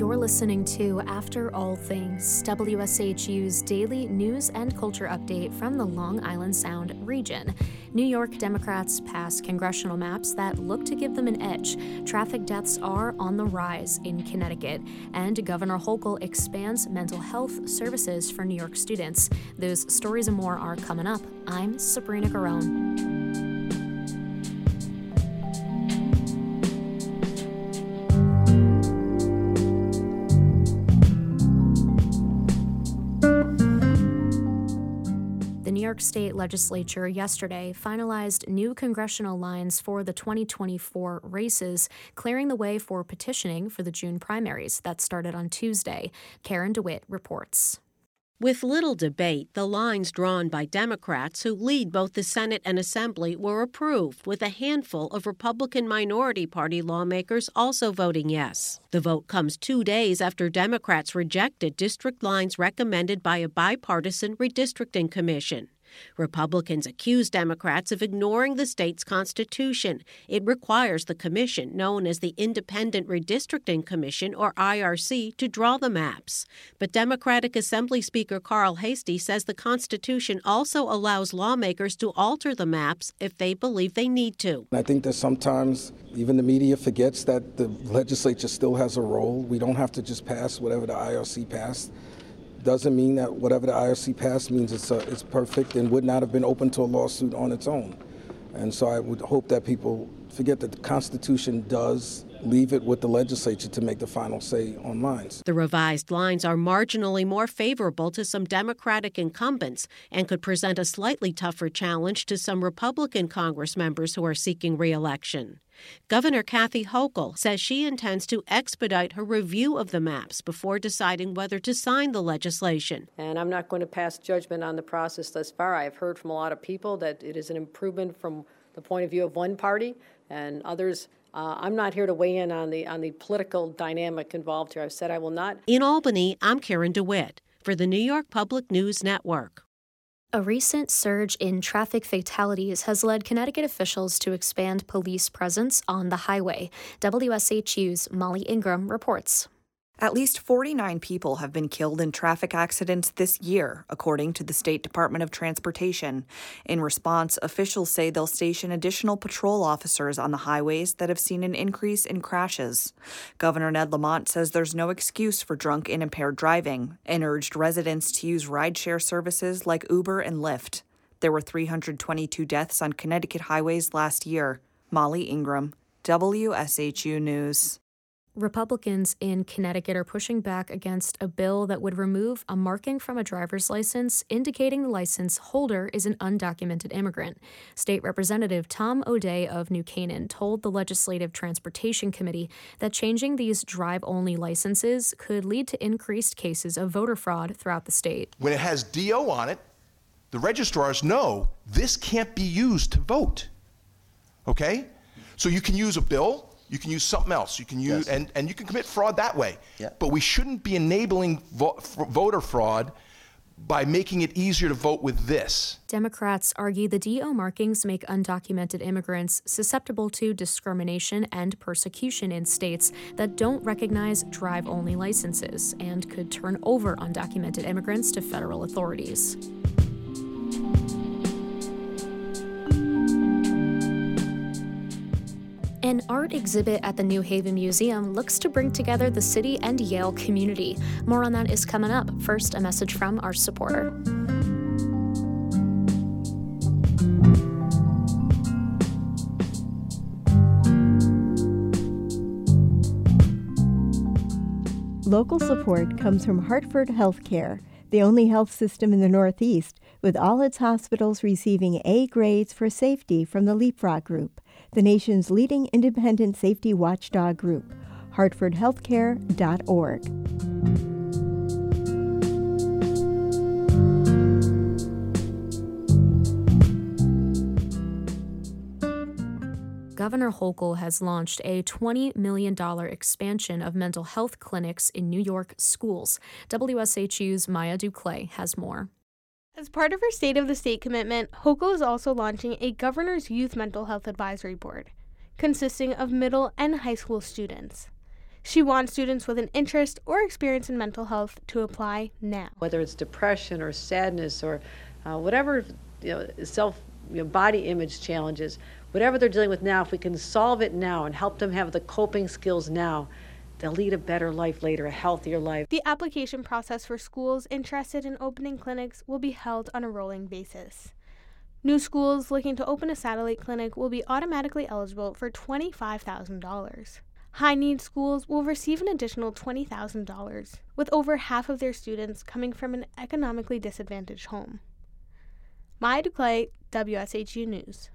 You're listening to After All Things, WSHU's daily news and culture update from the Long Island Sound region. New York Democrats pass congressional maps that look to give them an edge. Traffic deaths are on the rise in Connecticut, and Governor Hochul expands mental health services for New York students. Those stories and more are coming up. I'm Sabrina Garone. York State Legislature yesterday finalized new congressional lines for the 2024 races, clearing the way for petitioning for the June primaries that started on Tuesday. Karen DeWitt reports. With little debate, the lines drawn by Democrats who lead both the Senate and Assembly were approved, with a handful of Republican minority party lawmakers also voting yes. The vote comes two days after Democrats rejected district lines recommended by a bipartisan redistricting commission. Republicans accuse Democrats of ignoring the state's constitution. It requires the commission, known as the Independent Redistricting Commission, or IRC, to draw the maps. But Democratic Assembly Speaker Carl Heastie says the Constitution also allows lawmakers to alter the maps if they believe they need to. I think that sometimes even the media forgets that the legislature still has a role. We don't have to just pass whatever the IRC passed doesn't mean that whatever the IRC passed means it's, uh, it's perfect and would not have been open to a lawsuit on its own. And so I would hope that people forget that the Constitution does leave it with the legislature to make the final say on lines. The revised lines are marginally more favorable to some Democratic incumbents and could present a slightly tougher challenge to some Republican Congress members who are seeking reelection. Governor Kathy Hochul says she intends to expedite her review of the maps before deciding whether to sign the legislation. And I'm not going to pass judgment on the process thus far. I've heard from a lot of people that it is an improvement from the point of view of one party, and others uh, I'm not here to weigh in on the on the political dynamic involved here. I've said I will not. In Albany, I'm Karen DeWitt for the New York Public News Network. A recent surge in traffic fatalities has led Connecticut officials to expand police presence on the highway. WSHU's Molly Ingram reports. At least 49 people have been killed in traffic accidents this year, according to the State Department of Transportation. In response, officials say they'll station additional patrol officers on the highways that have seen an increase in crashes. Governor Ned Lamont says there's no excuse for drunk and impaired driving and urged residents to use rideshare services like Uber and Lyft. There were 322 deaths on Connecticut highways last year. Molly Ingram, WSHU News. Republicans in Connecticut are pushing back against a bill that would remove a marking from a driver's license indicating the license holder is an undocumented immigrant. State Representative Tom O'Dea of New Canaan told the Legislative Transportation Committee that changing these drive only licenses could lead to increased cases of voter fraud throughout the state. When it has DO on it, the registrars know this can't be used to vote. Okay? So you can use a bill you can use something else. You can use, yes. and, and you can commit fraud that way. Yeah. But we shouldn't be enabling vo- voter fraud by making it easier to vote with this. Democrats argue the DO markings make undocumented immigrants susceptible to discrimination and persecution in states that don't recognize drive only licenses and could turn over undocumented immigrants to federal authorities. An art exhibit at the New Haven Museum looks to bring together the city and Yale community. More on that is coming up. First, a message from our supporter. Local support comes from Hartford Healthcare, the only health system in the Northeast, with all its hospitals receiving A grades for safety from the Leapfrog Group the nation's leading independent safety watchdog group, hartfordhealthcare.org. Governor Hochul has launched a $20 million expansion of mental health clinics in New York schools. WSHU's Maya Duclay has more. As part of her State of the State commitment, Hochul is also launching a Governor's Youth Mental Health Advisory Board, consisting of middle and high school students. She wants students with an interest or experience in mental health to apply now. Whether it's depression or sadness or uh, whatever you know, self you know, body image challenges, whatever they're dealing with now, if we can solve it now and help them have the coping skills now, they'll lead a better life later, a healthier life. The application process for schools interested in opening clinics will be held on a rolling basis. New schools looking to open a satellite clinic will be automatically eligible for $25,000. High need schools will receive an additional $20,000, with over half of their students coming from an economically disadvantaged home. Maya Duclay, WSHU News.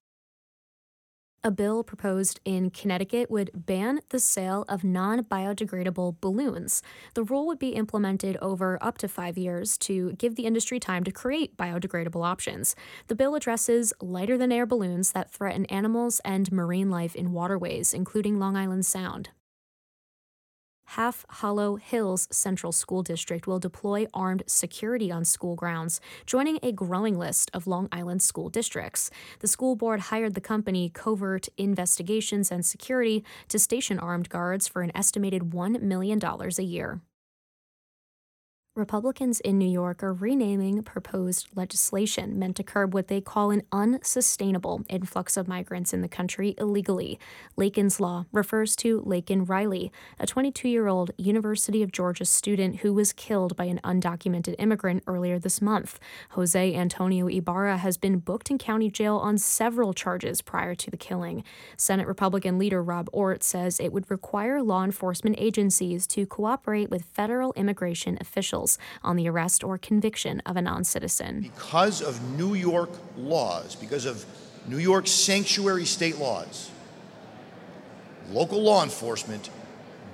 A bill proposed in Connecticut would ban the sale of non biodegradable balloons. The rule would be implemented over up to five years to give the industry time to create biodegradable options. The bill addresses lighter than air balloons that threaten animals and marine life in waterways, including Long Island Sound. Half Hollow Hills Central School District will deploy armed security on school grounds, joining a growing list of Long Island school districts. The school board hired the company Covert Investigations and Security to station armed guards for an estimated $1 million a year. Republicans in New York are renaming proposed legislation meant to curb what they call an unsustainable influx of migrants in the country illegally. Laken's Law refers to Laken Riley, a 22 year old University of Georgia student who was killed by an undocumented immigrant earlier this month. Jose Antonio Ibarra has been booked in county jail on several charges prior to the killing. Senate Republican leader Rob Ortt says it would require law enforcement agencies to cooperate with federal immigration officials on the arrest or conviction of a non citizen. Because of New York laws, because of New York sanctuary state laws, local law enforcement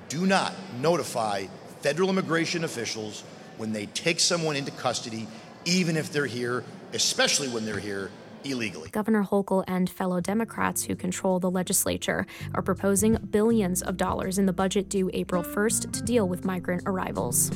do not notify federal immigration officials when they take someone into custody, even if they're here, especially when they're here illegally. Governor Hochul and fellow Democrats who control the legislature are proposing billions of dollars in the budget due April 1st to deal with migrant arrivals.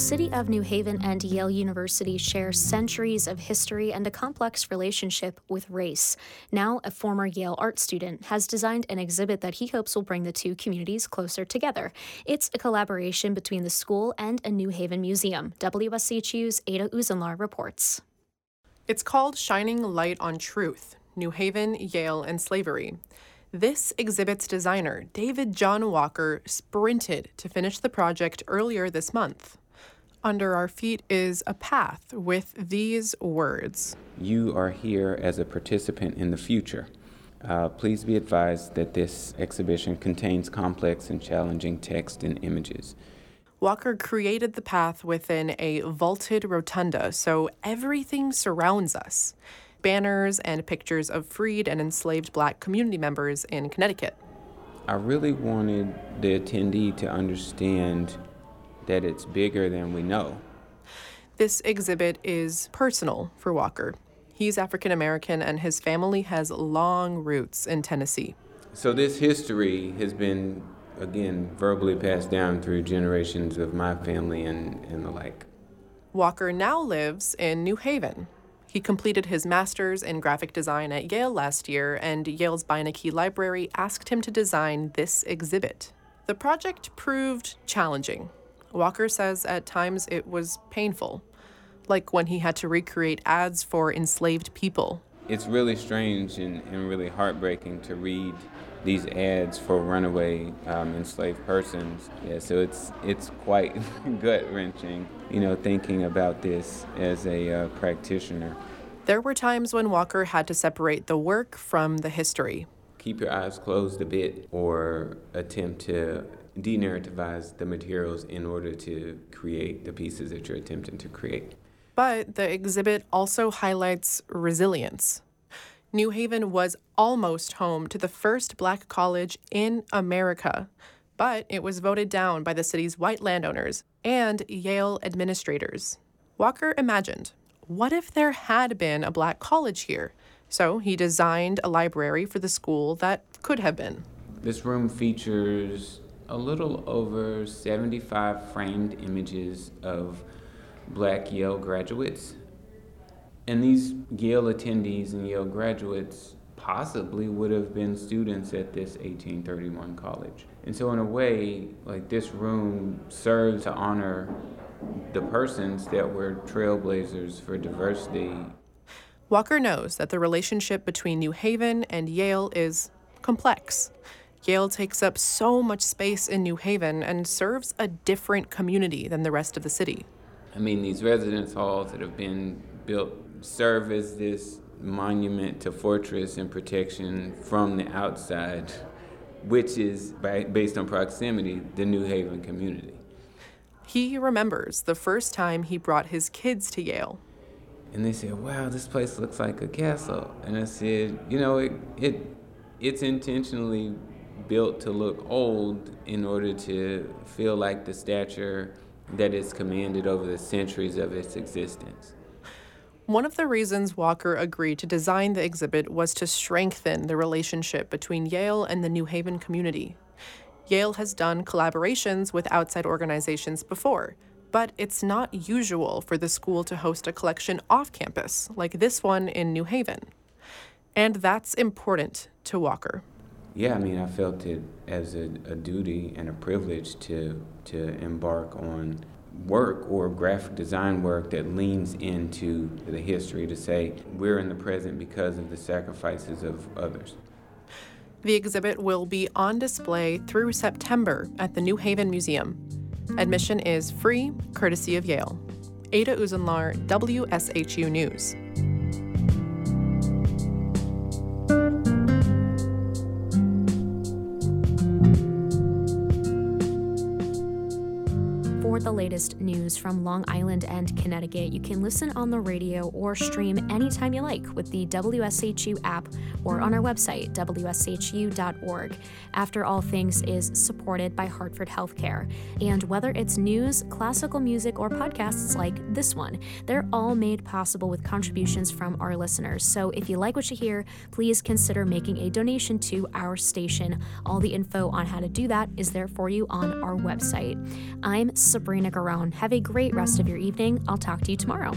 City of New Haven and Yale University share centuries of history and a complex relationship with race. Now, a former Yale art student has designed an exhibit that he hopes will bring the two communities closer together. It's a collaboration between the school and a New Haven museum. WSHU's Ada Uzenlar reports. It's called Shining Light on Truth New Haven, Yale, and Slavery. This exhibit's designer, David John Walker, sprinted to finish the project earlier this month. Under our feet is a path with these words You are here as a participant in the future. Uh, please be advised that this exhibition contains complex and challenging text and images. Walker created the path within a vaulted rotunda, so everything surrounds us banners and pictures of freed and enslaved black community members in Connecticut. I really wanted the attendee to understand that it's bigger than we know. This exhibit is personal for Walker. He's African American and his family has long roots in Tennessee. So, this history has been again, verbally passed down through generations of my family and, and the like. Walker now lives in New Haven. He completed his master's in graphic design at Yale last year, and Yale's Beinecke Library asked him to design this exhibit. The project proved challenging. Walker says at times it was painful, like when he had to recreate ads for enslaved people. It's really strange and, and really heartbreaking to read these ads for runaway um, enslaved persons. Yeah, so it's it's quite gut wrenching, you know, thinking about this as a uh, practitioner. There were times when Walker had to separate the work from the history. Keep your eyes closed a bit, or attempt to denarrativize the materials in order to create the pieces that you're attempting to create. But the exhibit also highlights resilience New Haven was almost home to the first black college in America, but it was voted down by the city's white landowners and Yale administrators. Walker imagined what if there had been a black college here? So he designed a library for the school that could have been. This room features a little over 75 framed images of black Yale graduates. And these Yale attendees and Yale graduates possibly would have been students at this 1831 college. And so, in a way, like this room serves to honor the persons that were trailblazers for diversity. Walker knows that the relationship between New Haven and Yale is complex. Yale takes up so much space in New Haven and serves a different community than the rest of the city. I mean, these residence halls that have been built serve as this monument to fortress and protection from the outside, which is, based on proximity, the New Haven community. He remembers the first time he brought his kids to Yale. And they said, "Wow, this place looks like a castle." And I said, "You know, it it it's intentionally built to look old in order to feel like the stature that it's commanded over the centuries of its existence." One of the reasons Walker agreed to design the exhibit was to strengthen the relationship between Yale and the New Haven community. Yale has done collaborations with outside organizations before, but it's not usual for the school to host a collection off campus, like this one in New Haven. And that's important to Walker. Yeah, I mean, I felt it as a, a duty and a privilege to, to embark on work or graphic design work that leans into the history to say we're in the present because of the sacrifices of others. The exhibit will be on display through September at the New Haven Museum. Admission is free, courtesy of Yale. Ada Uzenlar, WSHU News. Latest news from Long Island and Connecticut, you can listen on the radio or stream anytime you like with the WSHU app or on our website, WSHU.org. After All Things is supported by Hartford Healthcare. And whether it's news, classical music, or podcasts like this one, they're all made possible with contributions from our listeners. So if you like what you hear, please consider making a donation to our station. All the info on how to do that is there for you on our website. I'm Sabrina Garone. Have a great rest of your evening. I'll talk to you tomorrow.